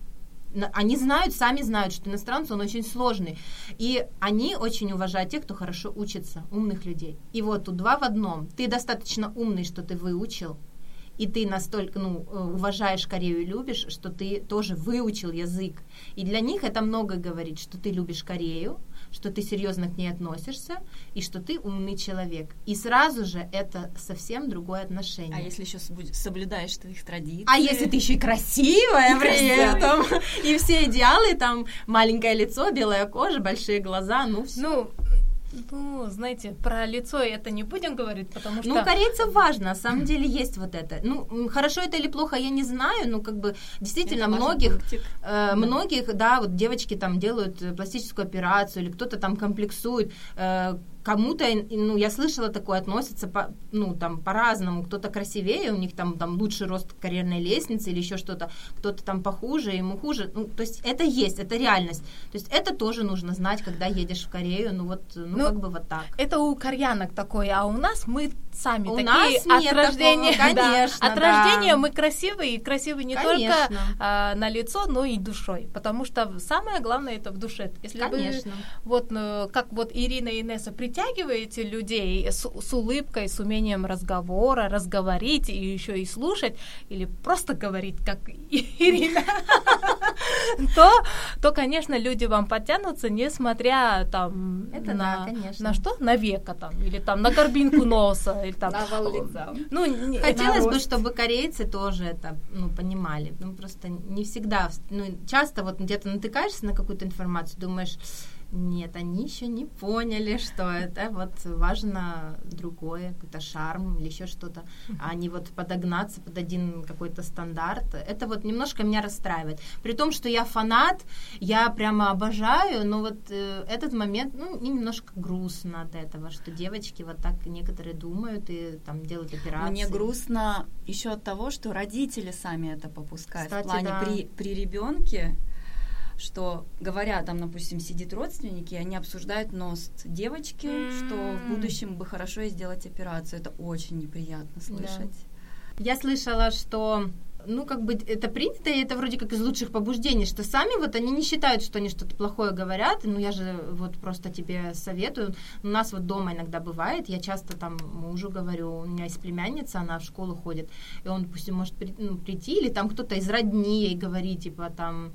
они знают, сами знают, что иностранцы, он очень сложный. И они очень уважают тех, кто хорошо учится, умных людей. И вот тут два в одном. Ты достаточно умный, что ты выучил, и ты настолько ну, э, уважаешь Корею и любишь, что ты тоже выучил язык. И для них это много говорит, что ты любишь Корею, что ты серьезно к ней относишься и что ты умный человек. И сразу же это совсем другое отношение. А если еще соблюдаешь твоих традиций? А если ты еще и красивая и при этом, и все идеалы, там маленькое лицо, белая кожа, большие глаза, ну все. Ну, ну, знаете, про лицо это не будем говорить, потому что... Ну, корейцам важно, на самом деле есть вот это. Ну, хорошо это или плохо, я не знаю, ну, как бы, действительно, это многих, э, многих, да, вот девочки там делают э, пластическую операцию, или кто-то там комплексует, э, кому-то, ну, я слышала такое, относятся, по, ну, там, по-разному. Кто-то красивее, у них там, там лучший рост карьерной лестницы или еще что-то, кто-то там похуже, ему хуже. Ну, то есть это есть, это реальность. То есть это тоже нужно знать, когда едешь в Корею, ну, вот, ну, ну как бы вот так. Это у кореянок такое, а у нас мы сами у такие нас нет от рождения. Такого, конечно, да, от да. рождения мы красивые, и красивые не конечно. только а, на лицо, но и душой. Потому что самое главное это в душе. Если конечно. вы вот ну, как вот Ирина и Инесса притягиваете людей с, с улыбкой, с умением разговора, разговорить и еще и слушать, или просто говорить, как Ирина, то, то, конечно, люди вам подтянутся, несмотря там на, на что? На века там, или там на горбинку носа, или там... лица. Ну, не, хотелось бы, чтобы корейцы тоже это, ну, понимали. Ну, просто не всегда, ну, часто вот где-то натыкаешься на какую-то информацию, думаешь, Нет, они еще не поняли, что это вот важно другое, какой-то шарм или еще что-то, а не вот подогнаться под один какой-то стандарт. Это вот немножко меня расстраивает. При том, что я фанат, я прямо обожаю, но вот э, этот момент, ну, мне немножко грустно от этого, что девочки вот так некоторые думают и там делают операции. Мне грустно еще от того, что родители сами это попускают. Кстати, в плане да. при, при ребенке что говоря, там, допустим, сидит родственники, они обсуждают нос девочки, mm-hmm. что в будущем бы хорошо ей сделать операцию. Это очень неприятно слышать. Да. Я слышала, что ну, как бы это принято, и это вроде как из лучших побуждений, что сами вот они не считают, что они что-то плохое говорят, ну, я же вот просто тебе советую, у нас вот дома иногда бывает, я часто там мужу говорю, у меня есть племянница, она в школу ходит, и он, допустим, может при, ну, прийти, или там кто-то из родней ей говорит, типа, там,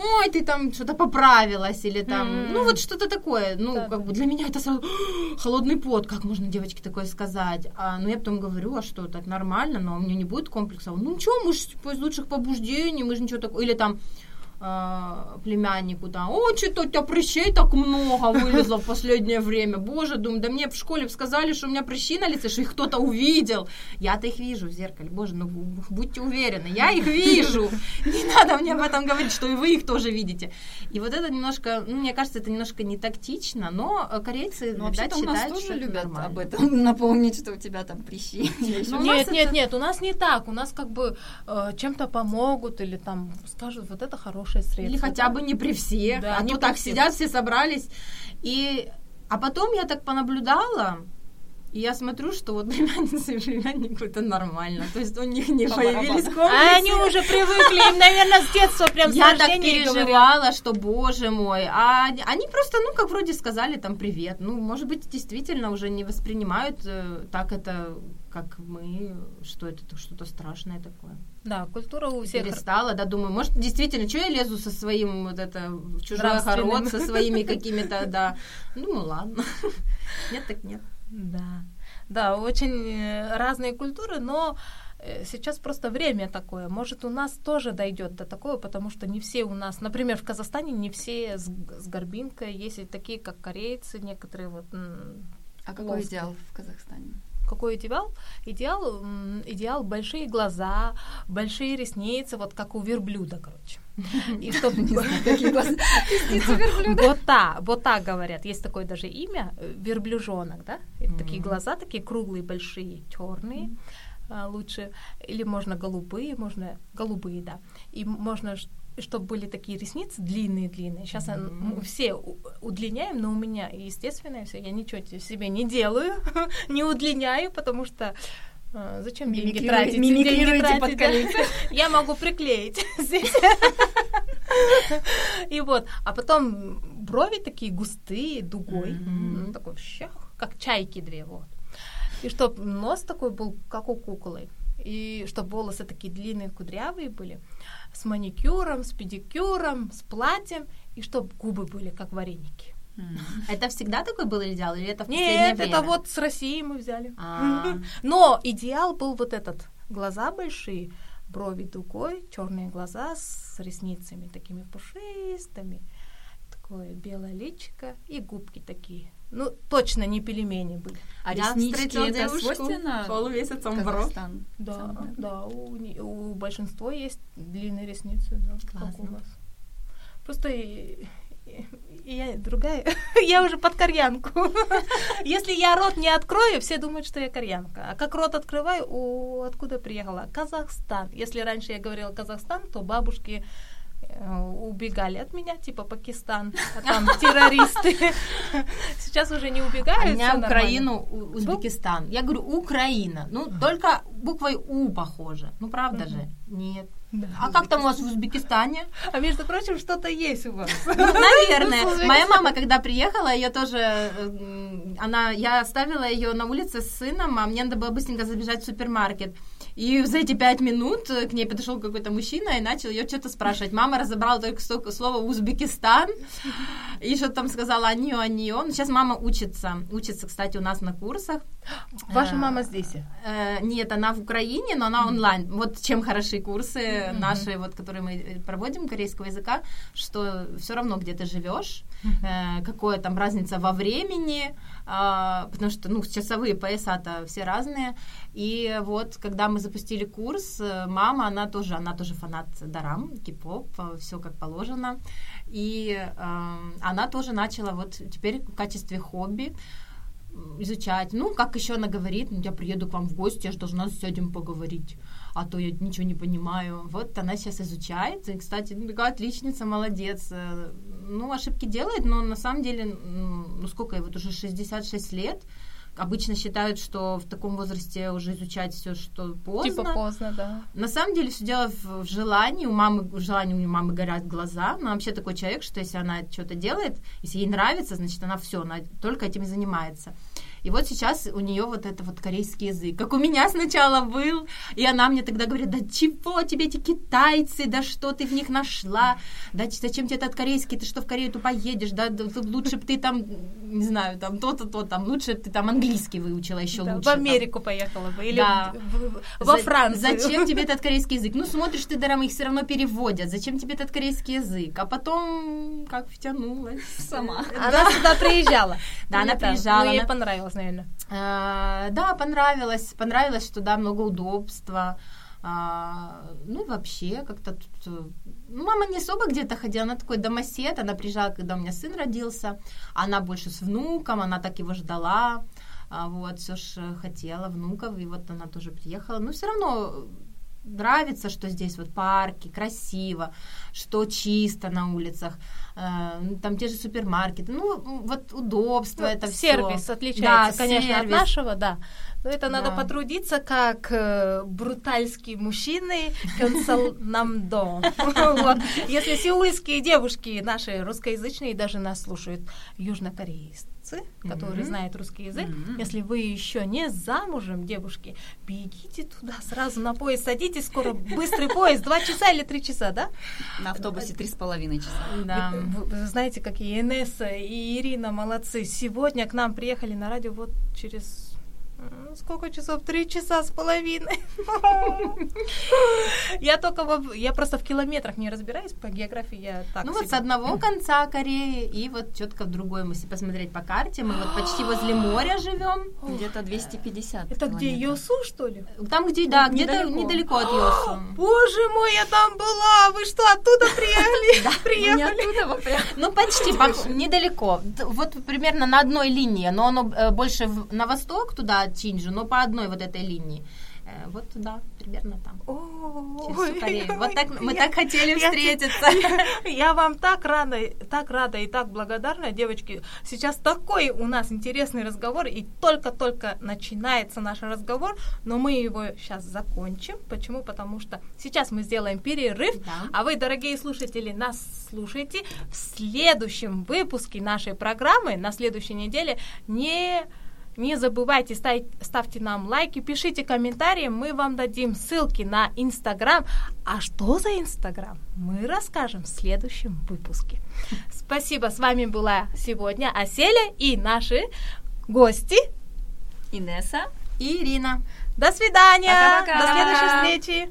ой, ты там что-то поправилась, или там, mm-hmm. ну вот что-то такое. Ну, да, как бы для меня это сразу холодный пот, как можно девочке такое сказать. А, ну, я потом говорю, а что, так нормально, но у меня не будет комплекса. Ну, ничего, мы же из лучших побуждений, мы же ничего такого. Или там, э, племяннику, да, о, что-то у тебя прыщей так много вылезло в последнее время, боже, думаю, да мне в школе сказали, что у меня прыщи на лице, что их кто-то увидел. Я-то их вижу в зеркале, боже, ну будьте уверены, я их вижу. Не надо мне об этом говорить, что и вы их тоже видите. И вот это немножко, ну, мне кажется, это немножко не тактично, но корейцы, ну, считают, тоже что любят нормально. об этом напомнить, что у тебя там прыщи. Ну, нет, нет, нет, у нас не так, у нас как бы э, чем-то помогут или там скажут, вот это хорошее хорошее средство. Или хотя бы не при всех. Да, а то так всех. сидят, все собрались. И... А потом я так понаблюдала, и я смотрю, что вот племянница и племяннику это нормально. То есть у них не По появились комплексы. А они уже привыкли, им, наверное, с детства прям Я так переживала, что, боже мой. А они просто, ну, как вроде сказали там привет. Ну, может быть, действительно уже не воспринимают э, так это, как мы, что это что-то страшное такое. Да, культура у всех перестала, да, думаю, может, действительно, что я лезу со своим вот это в чужой огород, со своими какими-то, да. Ну, ладно. Нет, так нет. Да, да, очень э, разные культуры, но э, сейчас просто время такое. Может, у нас тоже дойдет до такого, потому что не все у нас, например, в Казахстане не все с, с горбинкой, есть и такие, как корейцы, некоторые вот. А какой плоские. идеал в Казахстане? Какой идеал? Идеал, идеал большие глаза, большие ресницы, вот как у верблюда, короче. И чтобы... Вот так, вот так говорят. Есть такое даже имя, э, верблюжонок, да? Такие глаза, такие круглые, большие, черные а, лучше. Или можно голубые, можно голубые, да. И можно чтобы были такие ресницы длинные-длинные. Сейчас mm-hmm. мы все удлиняем, но у меня естественное все. Я ничего себе не делаю, не удлиняю, потому что а, зачем деньги тратить? Деньги тратить, да? Я могу приклеить здесь. И вот, а потом брови такие густые, дугой, такой щах, как чайки две, вот. И чтобы нос такой был, как у куклы. И чтобы волосы такие длинные, кудрявые были, с маникюром, с педикюром, с платьем, и чтобы губы были, как вареники. Это всегда такой был идеал, или это в последнее Нет, время? это вот с России мы взяли. А. Но идеал был вот этот. Глаза большие, брови дугой, черные глаза с ресницами такими пушистыми, такое белое личико и губки такие. Ну, точно не пельмени были. А Я реснички это свойственно полумесяцем Казахстан? Да, да, у, у большинства есть длинные ресницы, да, Классно. как у вас. Просто я другая, я уже под кореянку. Если я рот не открою, все думают, что я кореянка. А как рот открываю, о, откуда приехала? Казахстан. Если раньше я говорила Казахстан, то бабушки убегали от меня, типа Пакистан, а там террористы. Сейчас уже не убегают. А меня Украину, Узбекистан. Я говорю Украина. Ну, только буквой У похоже. Ну, правда же? Нет. Да. А как там у вас в Узбекистане? А между прочим, что-то есть у вас. Ну, наверное. Моя мама, когда приехала, ее тоже, э, она, я оставила ее на улице с сыном, а мне надо было быстренько забежать в супермаркет. И за эти пять минут к ней подошел какой-то мужчина и начал ее что-то спрашивать. Мама разобрала только слово Узбекистан и что там сказала они, он. Сейчас мама учится, учится, кстати, у нас на курсах. Ваша мама здесь? Э, нет, она в Украине, но она онлайн. Вот чем хороши курсы наши, вот, которые мы проводим корейского языка, что все равно где ты живешь, э, какое там разница во времени, э, потому что, ну, часовые пояса-то все разные. И вот, когда мы запустили курс, э, мама, она тоже, она тоже фанат дарам, кип-поп, э, все как положено. И э, она тоже начала вот теперь в качестве хобби изучать. Ну, как еще она говорит, ну, я приеду к вам в гости, я же должна с этим поговорить, а то я ничего не понимаю. Вот она сейчас изучает, и, кстати, ну, такая отличница, молодец. Ну, ошибки делает, но на самом деле, ну, сколько ей, вот уже 66 лет, обычно считают, что в таком возрасте уже изучать все, что поздно. Типа поздно, да. На самом деле все дело в, в желании. У мамы, в желании у мамы горят глаза. Она вообще такой человек, что если она что-то делает, если ей нравится, значит, она все, она только этим и занимается. И вот сейчас у нее вот это вот корейский язык, как у меня сначала был, и она мне тогда говорит, да чего тебе эти китайцы, да что ты в них нашла, да зачем тебе этот корейский, ты что в Корею тупо едешь, да, лучше бы ты там, не знаю, там то-то, то, там, лучше ты там английский выучила еще да, лучше. В Америку там. поехала бы, или да. в, во Францию. Зачем тебе этот корейский язык? Ну, смотришь ты, даром их все равно переводят, зачем тебе этот корейский язык? А потом как втянулась. Сама. Она сюда приезжала. Да, она приезжала. Ну, ей понравилось понравилось, наверное. А, да, понравилось. Понравилось, что да, много удобства. А, ну, вообще, как-то тут... Э, ну, мама не особо где-то ходила, она такой домосед, она приезжала, когда у меня сын родился, она больше с внуком, она так его ждала, а, вот, все ж хотела внуков, и вот она тоже приехала. Но все равно нравится, что здесь вот парки, красиво, что чисто на улицах, э, там те же супермаркеты, ну вот удобство ну, это все. Сервис отличается, да, конечно, сервис. от нашего, да. Но это да. надо потрудиться, как э, брутальские мужчины нам дом. Если сеульские девушки, наши русскоязычные, даже нас слушают, южнокорейцы, молодцы, которые mm-hmm. знают русский язык. Mm-hmm. Если вы еще не замужем, девушки, бегите туда сразу на поезд, садитесь, скоро быстрый поезд, два часа или три часа, да? На автобусе три с половиной часа. Да. Вы, вы знаете, какие Инесса и Ирина молодцы. Сегодня к нам приехали на радио вот через Сколько часов? Три часа с половиной. Я только в, я просто в километрах не разбираюсь по географии. Я так ну вот с одного конца Кореи и вот четко в другой. Мы если посмотреть по карте, мы вот почти возле моря живем. Где-то 250 Это где Йосу, что ли? Там, где, да, где-то недалеко от Йосу. Боже мой, я там была! Вы что, оттуда приехали? Приехали. Ну, почти, недалеко. Вот примерно на одной линии, но оно э, больше на восток туда, Чинджу, но по одной вот этой линии. Э, вот туда, примерно там. Вот так мы так хотели встретиться. Я вам так рада, так рада и так благодарна, девочки. Сейчас такой у нас интересный разговор, и только-только начинается наш разговор, но мы его сейчас закончим. Почему? Потому что сейчас мы сделаем перерыв, а вы, дорогие слушатели, нас слушайте в следующем выпуске нашей программы на следующей неделе. Не не забывайте ставить, ставьте нам лайки, пишите комментарии, мы вам дадим ссылки на Инстаграм. А что за Инстаграм? Мы расскажем в следующем выпуске. Спасибо, с вами была сегодня Аселя и наши гости Инесса и Ирина. До свидания. Пока-пока. До следующей встречи.